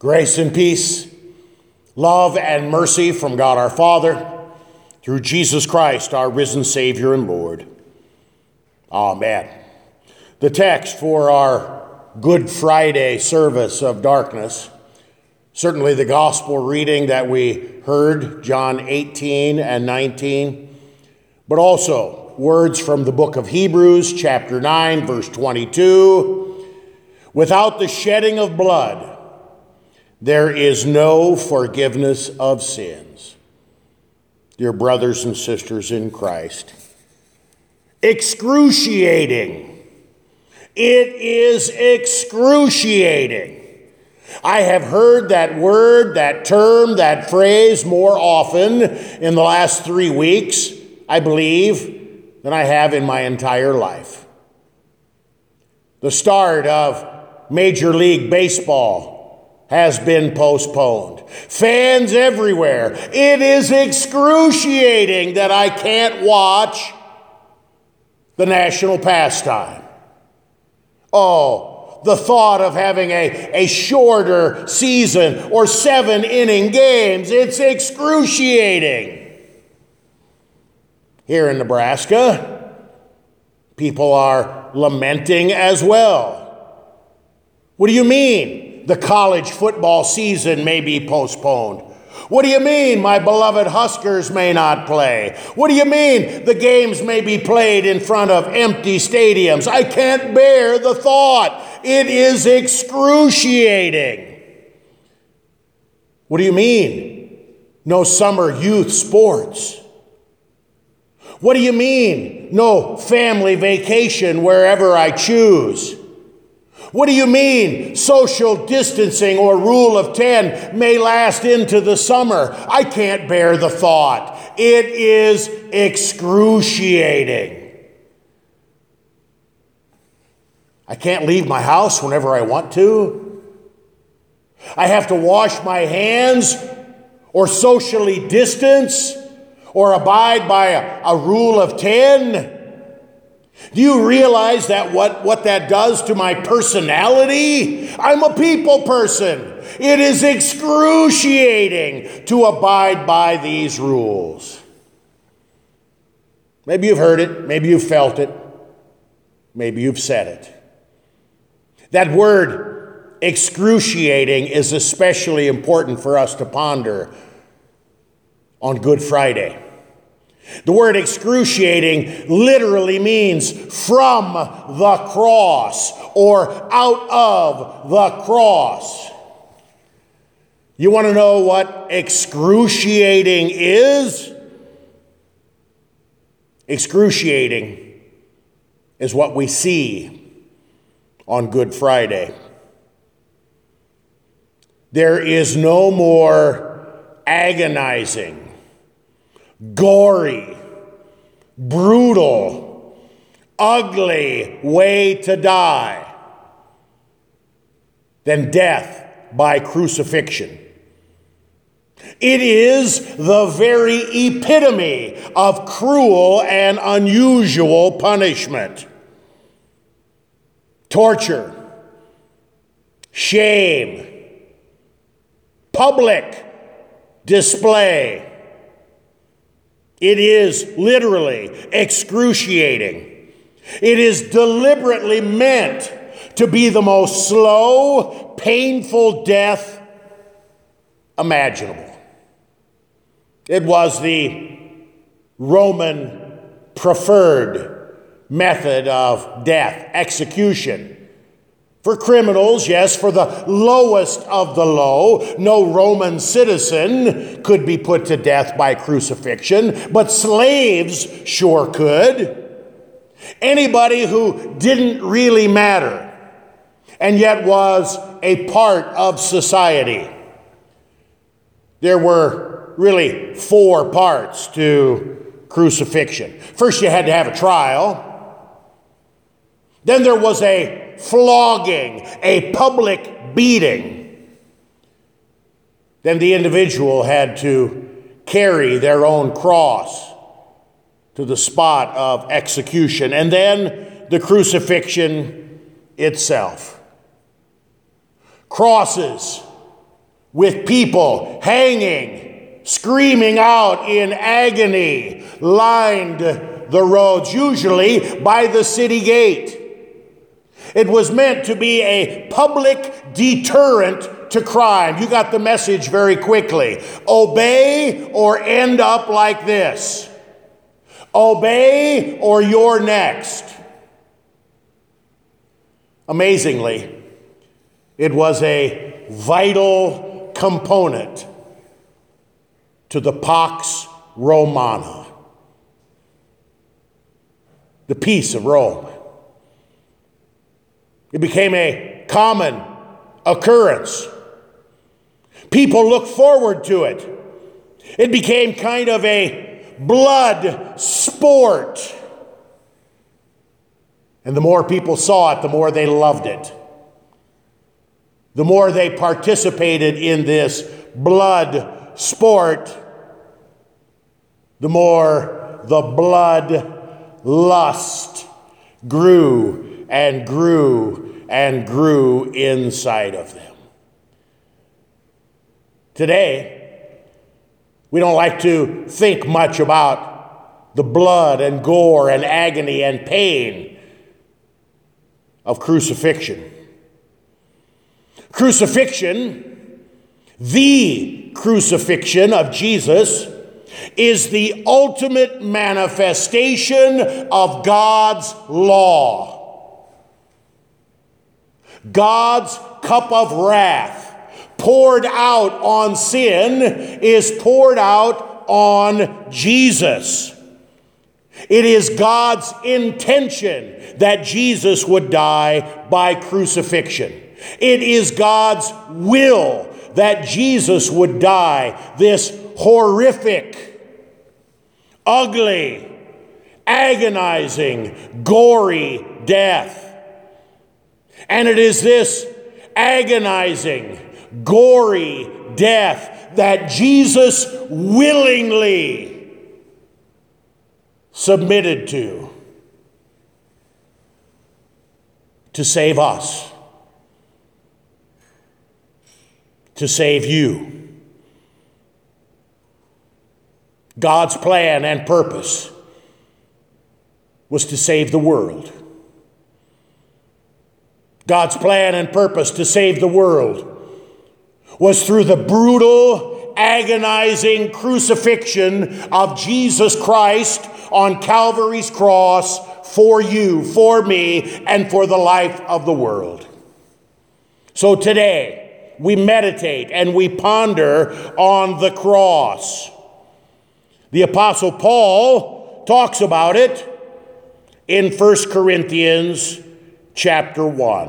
Grace and peace, love and mercy from God our Father, through Jesus Christ, our risen Savior and Lord. Amen. The text for our Good Friday service of darkness, certainly the gospel reading that we heard, John 18 and 19, but also words from the book of Hebrews, chapter 9, verse 22. Without the shedding of blood, there is no forgiveness of sins. Dear brothers and sisters in Christ, excruciating. It is excruciating. I have heard that word, that term, that phrase more often in the last three weeks, I believe, than I have in my entire life. The start of Major League Baseball has been postponed. Fans everywhere. It is excruciating that I can't watch the national pastime. Oh, the thought of having a, a shorter season or seven inning games, it's excruciating. Here in Nebraska, people are lamenting as well. What do you mean the college football season may be postponed? What do you mean my beloved Huskers may not play? What do you mean the games may be played in front of empty stadiums? I can't bear the thought. It is excruciating. What do you mean? No summer youth sports. What do you mean? No family vacation wherever I choose. What do you mean social distancing or rule of 10 may last into the summer? I can't bear the thought. It is excruciating. I can't leave my house whenever I want to. I have to wash my hands or socially distance or abide by a, a rule of 10. Do you realize that what, what that does to my personality? I'm a people person. It is excruciating to abide by these rules. Maybe you've heard it, maybe you've felt it, maybe you've said it. That word excruciating is especially important for us to ponder on Good Friday. The word excruciating literally means from the cross or out of the cross. You want to know what excruciating is? Excruciating is what we see on Good Friday. There is no more agonizing gory, brutal, ugly way to die than death by crucifixion. It is the very epitome of cruel and unusual punishment. Torture, shame, public display it is literally excruciating. It is deliberately meant to be the most slow, painful death imaginable. It was the Roman preferred method of death, execution. For criminals, yes, for the lowest of the low, no Roman citizen could be put to death by crucifixion, but slaves sure could. Anybody who didn't really matter and yet was a part of society. There were really four parts to crucifixion. First, you had to have a trial. Then there was a flogging, a public beating. Then the individual had to carry their own cross to the spot of execution, and then the crucifixion itself. Crosses with people hanging, screaming out in agony, lined the roads, usually by the city gate. It was meant to be a public deterrent to crime. You got the message very quickly. Obey or end up like this. Obey or you're next. Amazingly, it was a vital component to the Pax Romana, the peace of Rome. It became a common occurrence. People looked forward to it. It became kind of a blood sport. And the more people saw it, the more they loved it. The more they participated in this blood sport, the more the blood lust grew and grew and grew inside of them. Today, we don't like to think much about the blood and gore and agony and pain of crucifixion. Crucifixion, the crucifixion of Jesus, is the ultimate manifestation of God's law. God's cup of wrath poured out on sin is poured out on Jesus. It is God's intention that Jesus would die by crucifixion. It is God's will that Jesus would die this horrific, ugly, agonizing, gory death. And it is this agonizing, gory death that Jesus willingly submitted to to save us, to save you. God's plan and purpose was to save the world. God's plan and purpose to save the world was through the brutal, agonizing crucifixion of Jesus Christ on Calvary's cross for you, for me, and for the life of the world. So today, we meditate and we ponder on the cross. The Apostle Paul talks about it in 1 Corinthians chapter 1.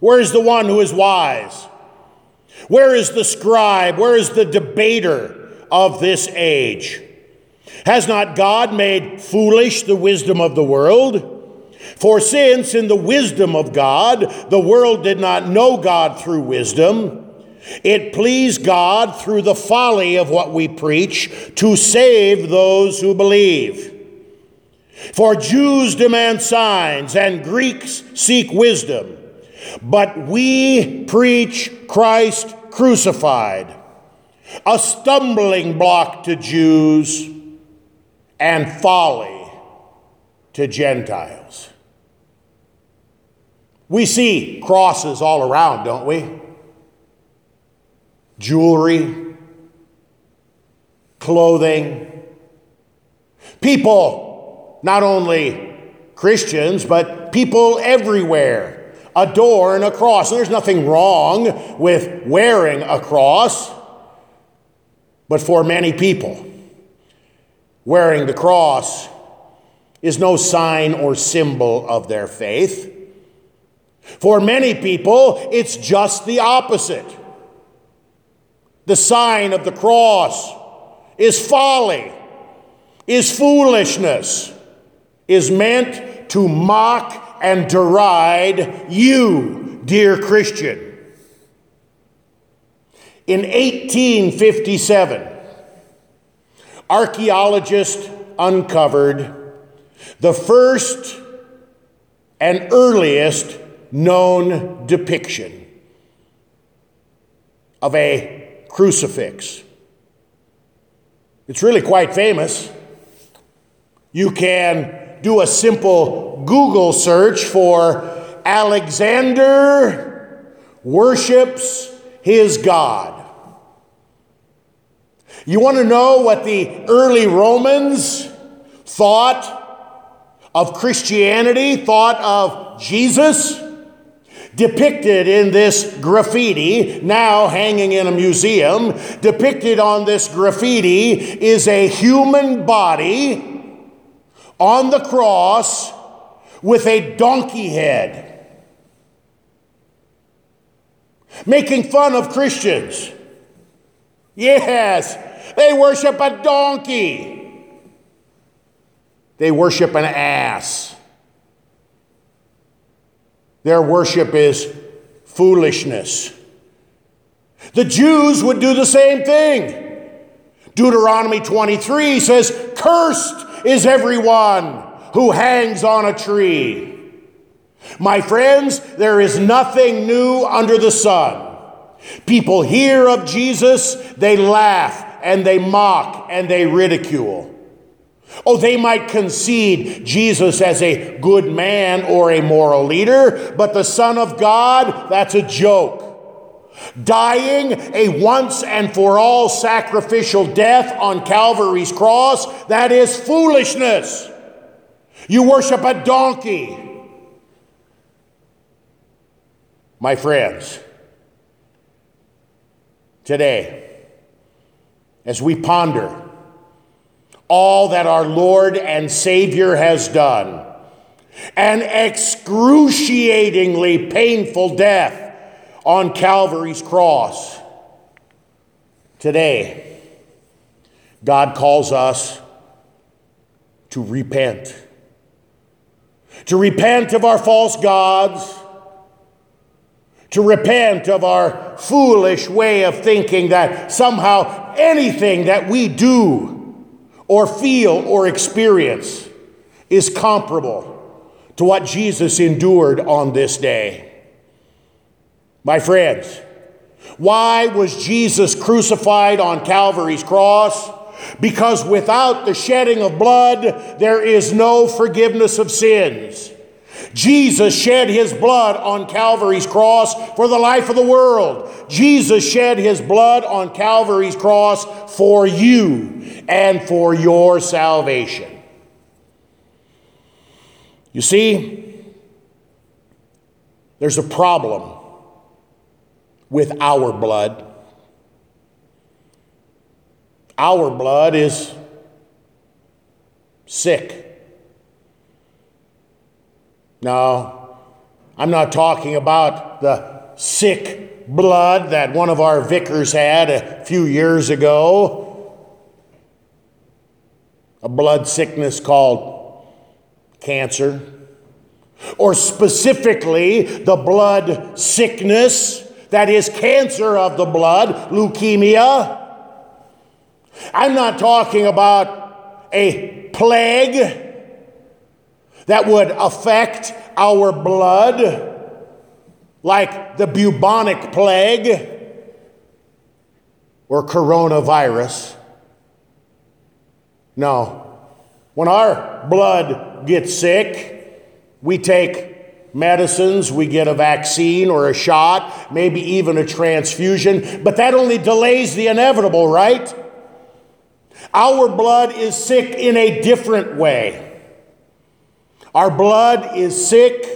Where is the one who is wise? Where is the scribe? Where is the debater of this age? Has not God made foolish the wisdom of the world? For since in the wisdom of God the world did not know God through wisdom, it pleased God through the folly of what we preach to save those who believe. For Jews demand signs and Greeks seek wisdom, but we preach Christ crucified, a stumbling block to Jews and folly to Gentiles. We see crosses all around, don't we? Jewelry, clothing. People, not only Christians, but people everywhere adorn a cross. And there's nothing wrong with wearing a cross, but for many people, wearing the cross is no sign or symbol of their faith. For many people, it's just the opposite. The sign of the cross is folly, is foolishness, is meant to mock and deride you, dear Christian. In 1857, archaeologists uncovered the first and earliest known depiction of a crucifix. It's really quite famous. You can do a simple Google search for Alexamenos worships his God. You want to know what the early Romans thought of Christianity, thought of Jesus? Depicted in this graffiti, now hanging in a museum, depicted on this graffiti is a human body on the cross with a donkey head, making fun of Christians. Yes, they worship a donkey. They worship an ass. Their worship is foolishness. The Jews would do the same thing. Deuteronomy 23 says, Cursed is everyone who hangs on a tree. My friends, there is nothing new under the sun. People hear of Jesus, they laugh and they mock and they ridicule. Oh, they might concede Jesus as a good man or a moral leader, but the Son of God, that's a joke. Dying a once and for all sacrificial death on Calvary's cross, that is foolishness. You worship a donkey. My friends, today, as we ponder all that our Lord and Savior has done. An excruciatingly painful death on Calvary's cross. Today, God calls us to repent. To repent of our false gods, to repent of our foolish way of thinking that somehow anything that we do or feel or experience is comparable to what Jesus endured on this day. My friends, why was Jesus crucified on Calvary's cross? Because without the shedding of blood, there is no forgiveness of sins. Jesus shed his blood on Calvary's cross for the life of the world. Jesus shed his blood on Calvary's cross for you and for your salvation. You see, there's a problem with our blood. Our blood is sick. Now, I'm not talking about the sick blood that one of our vicars had a few years ago a blood sickness called cancer, or specifically the blood sickness that is cancer of the blood, leukemia. I'm not talking about a plague that would affect our blood, like the bubonic plague or coronavirus. No. When our blood gets sick, we take medicines, we get a vaccine or a shot, maybe even a transfusion, but that only delays the inevitable, right? Our blood is sick in a different way. Our blood is sick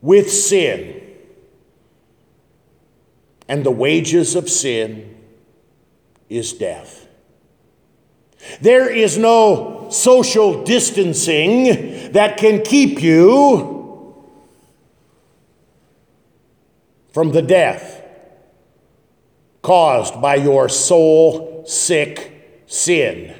with sin. And the wages of sin is death. There is no social distancing that can keep you from the death caused by your soul sick sin.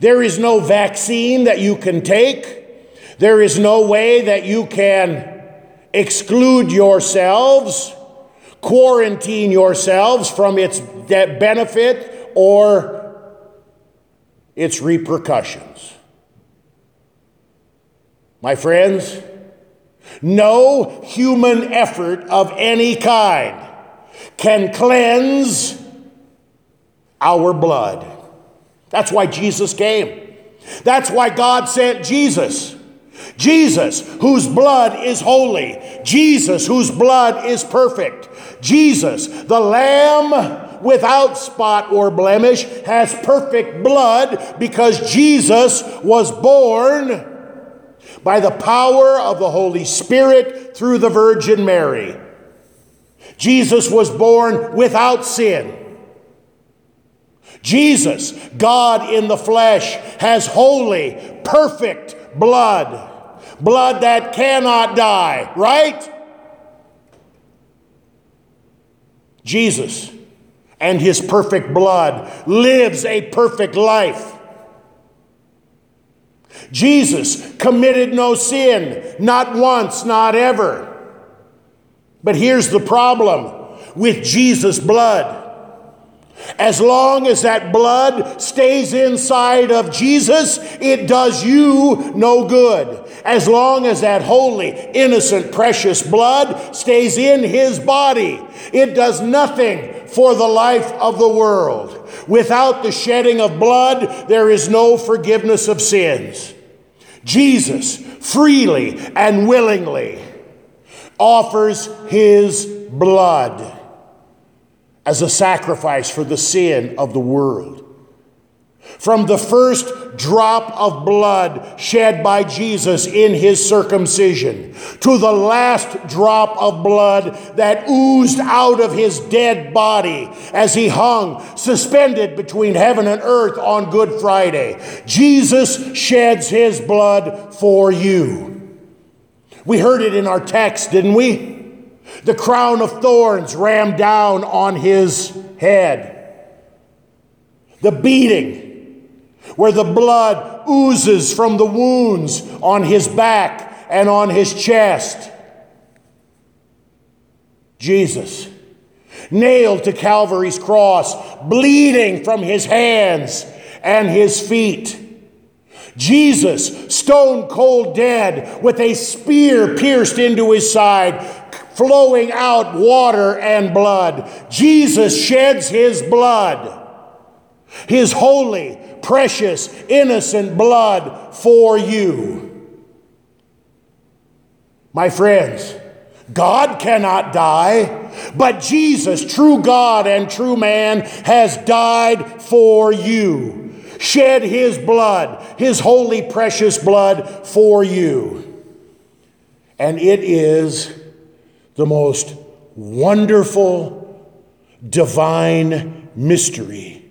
There is no vaccine that you can take. There is no way that you can exclude yourselves, quarantine yourselves from its benefit or its repercussions. My friends, no human effort of any kind can cleanse our blood. That's why Jesus came. That's why God sent Jesus. Jesus, whose blood is holy. Jesus, whose blood is perfect. Jesus, the Lamb without spot or blemish, has perfect blood because Jesus was born by the power of the Holy Spirit through the Virgin Mary. Jesus was born without sin. Jesus, God in the flesh, has holy, perfect blood. Blood that cannot die, right? Jesus and his perfect blood lives a perfect life. Jesus committed no sin, not once, not ever. But here's the problem with Jesus' blood. As long as that blood stays inside of Jesus, it does you no good. As long as that holy, innocent, precious blood stays in his body, it does nothing for the life of the world. Without the shedding of blood, there is no forgiveness of sins. Jesus freely and willingly offers his blood as a sacrifice for the sin of the world. From the first drop of blood shed by Jesus in his circumcision to the last drop of blood that oozed out of his dead body as he hung suspended between heaven and earth on Good Friday, Jesus sheds his blood for you. We heard it in our text, didn't we? The crown of thorns rammed down on his head. The beating, where the blood oozes from the wounds on his back and on his chest. Jesus, nailed to Calvary's cross, bleeding from his hands and his feet. Jesus, stone cold dead, with a spear pierced into his side, flowing out water and blood. Jesus sheds his blood, his holy, precious, innocent blood for you. My friends, God cannot die, but Jesus, true God and true man, has died for you, shed his blood, his holy, precious blood for you. And it is the most wonderful, divine mystery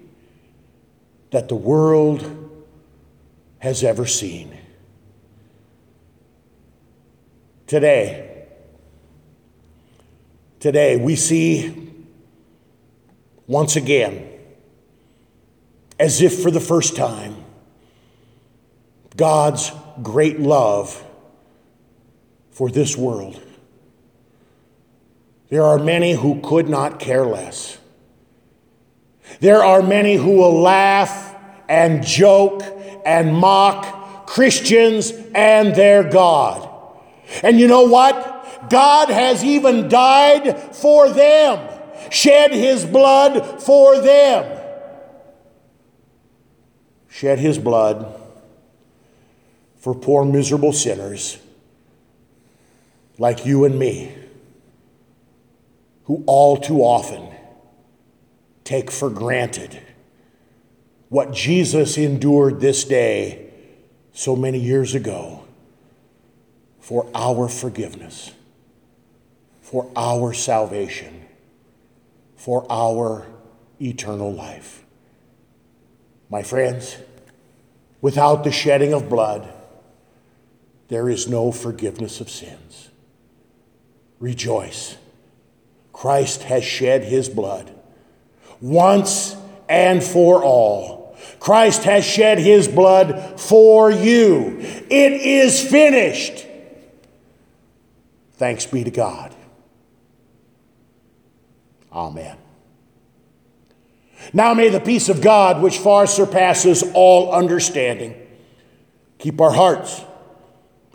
that the world has ever seen. Today, today we see once again, as if for the first time, God's great love for this world. There are many who could not care less. There are many who will laugh and joke and mock Christians and their God. And you know what? God has even died for them, shed his blood for them. Shed his blood for poor, miserable sinners like you and me who all too often take for granted what Jesus endured this day so many years ago for our forgiveness, for our salvation, for our eternal life. My friends, without the shedding of blood, there is no forgiveness of sins. Rejoice Christ has shed his blood once and for all. Christ has shed his blood for you. It is finished. Thanks be to God. Amen. Now may the peace of God, which far surpasses all understanding, keep our hearts,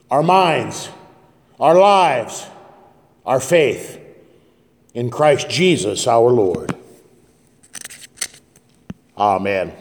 our minds, our lives, our faith in Christ Jesus our Lord. Amen.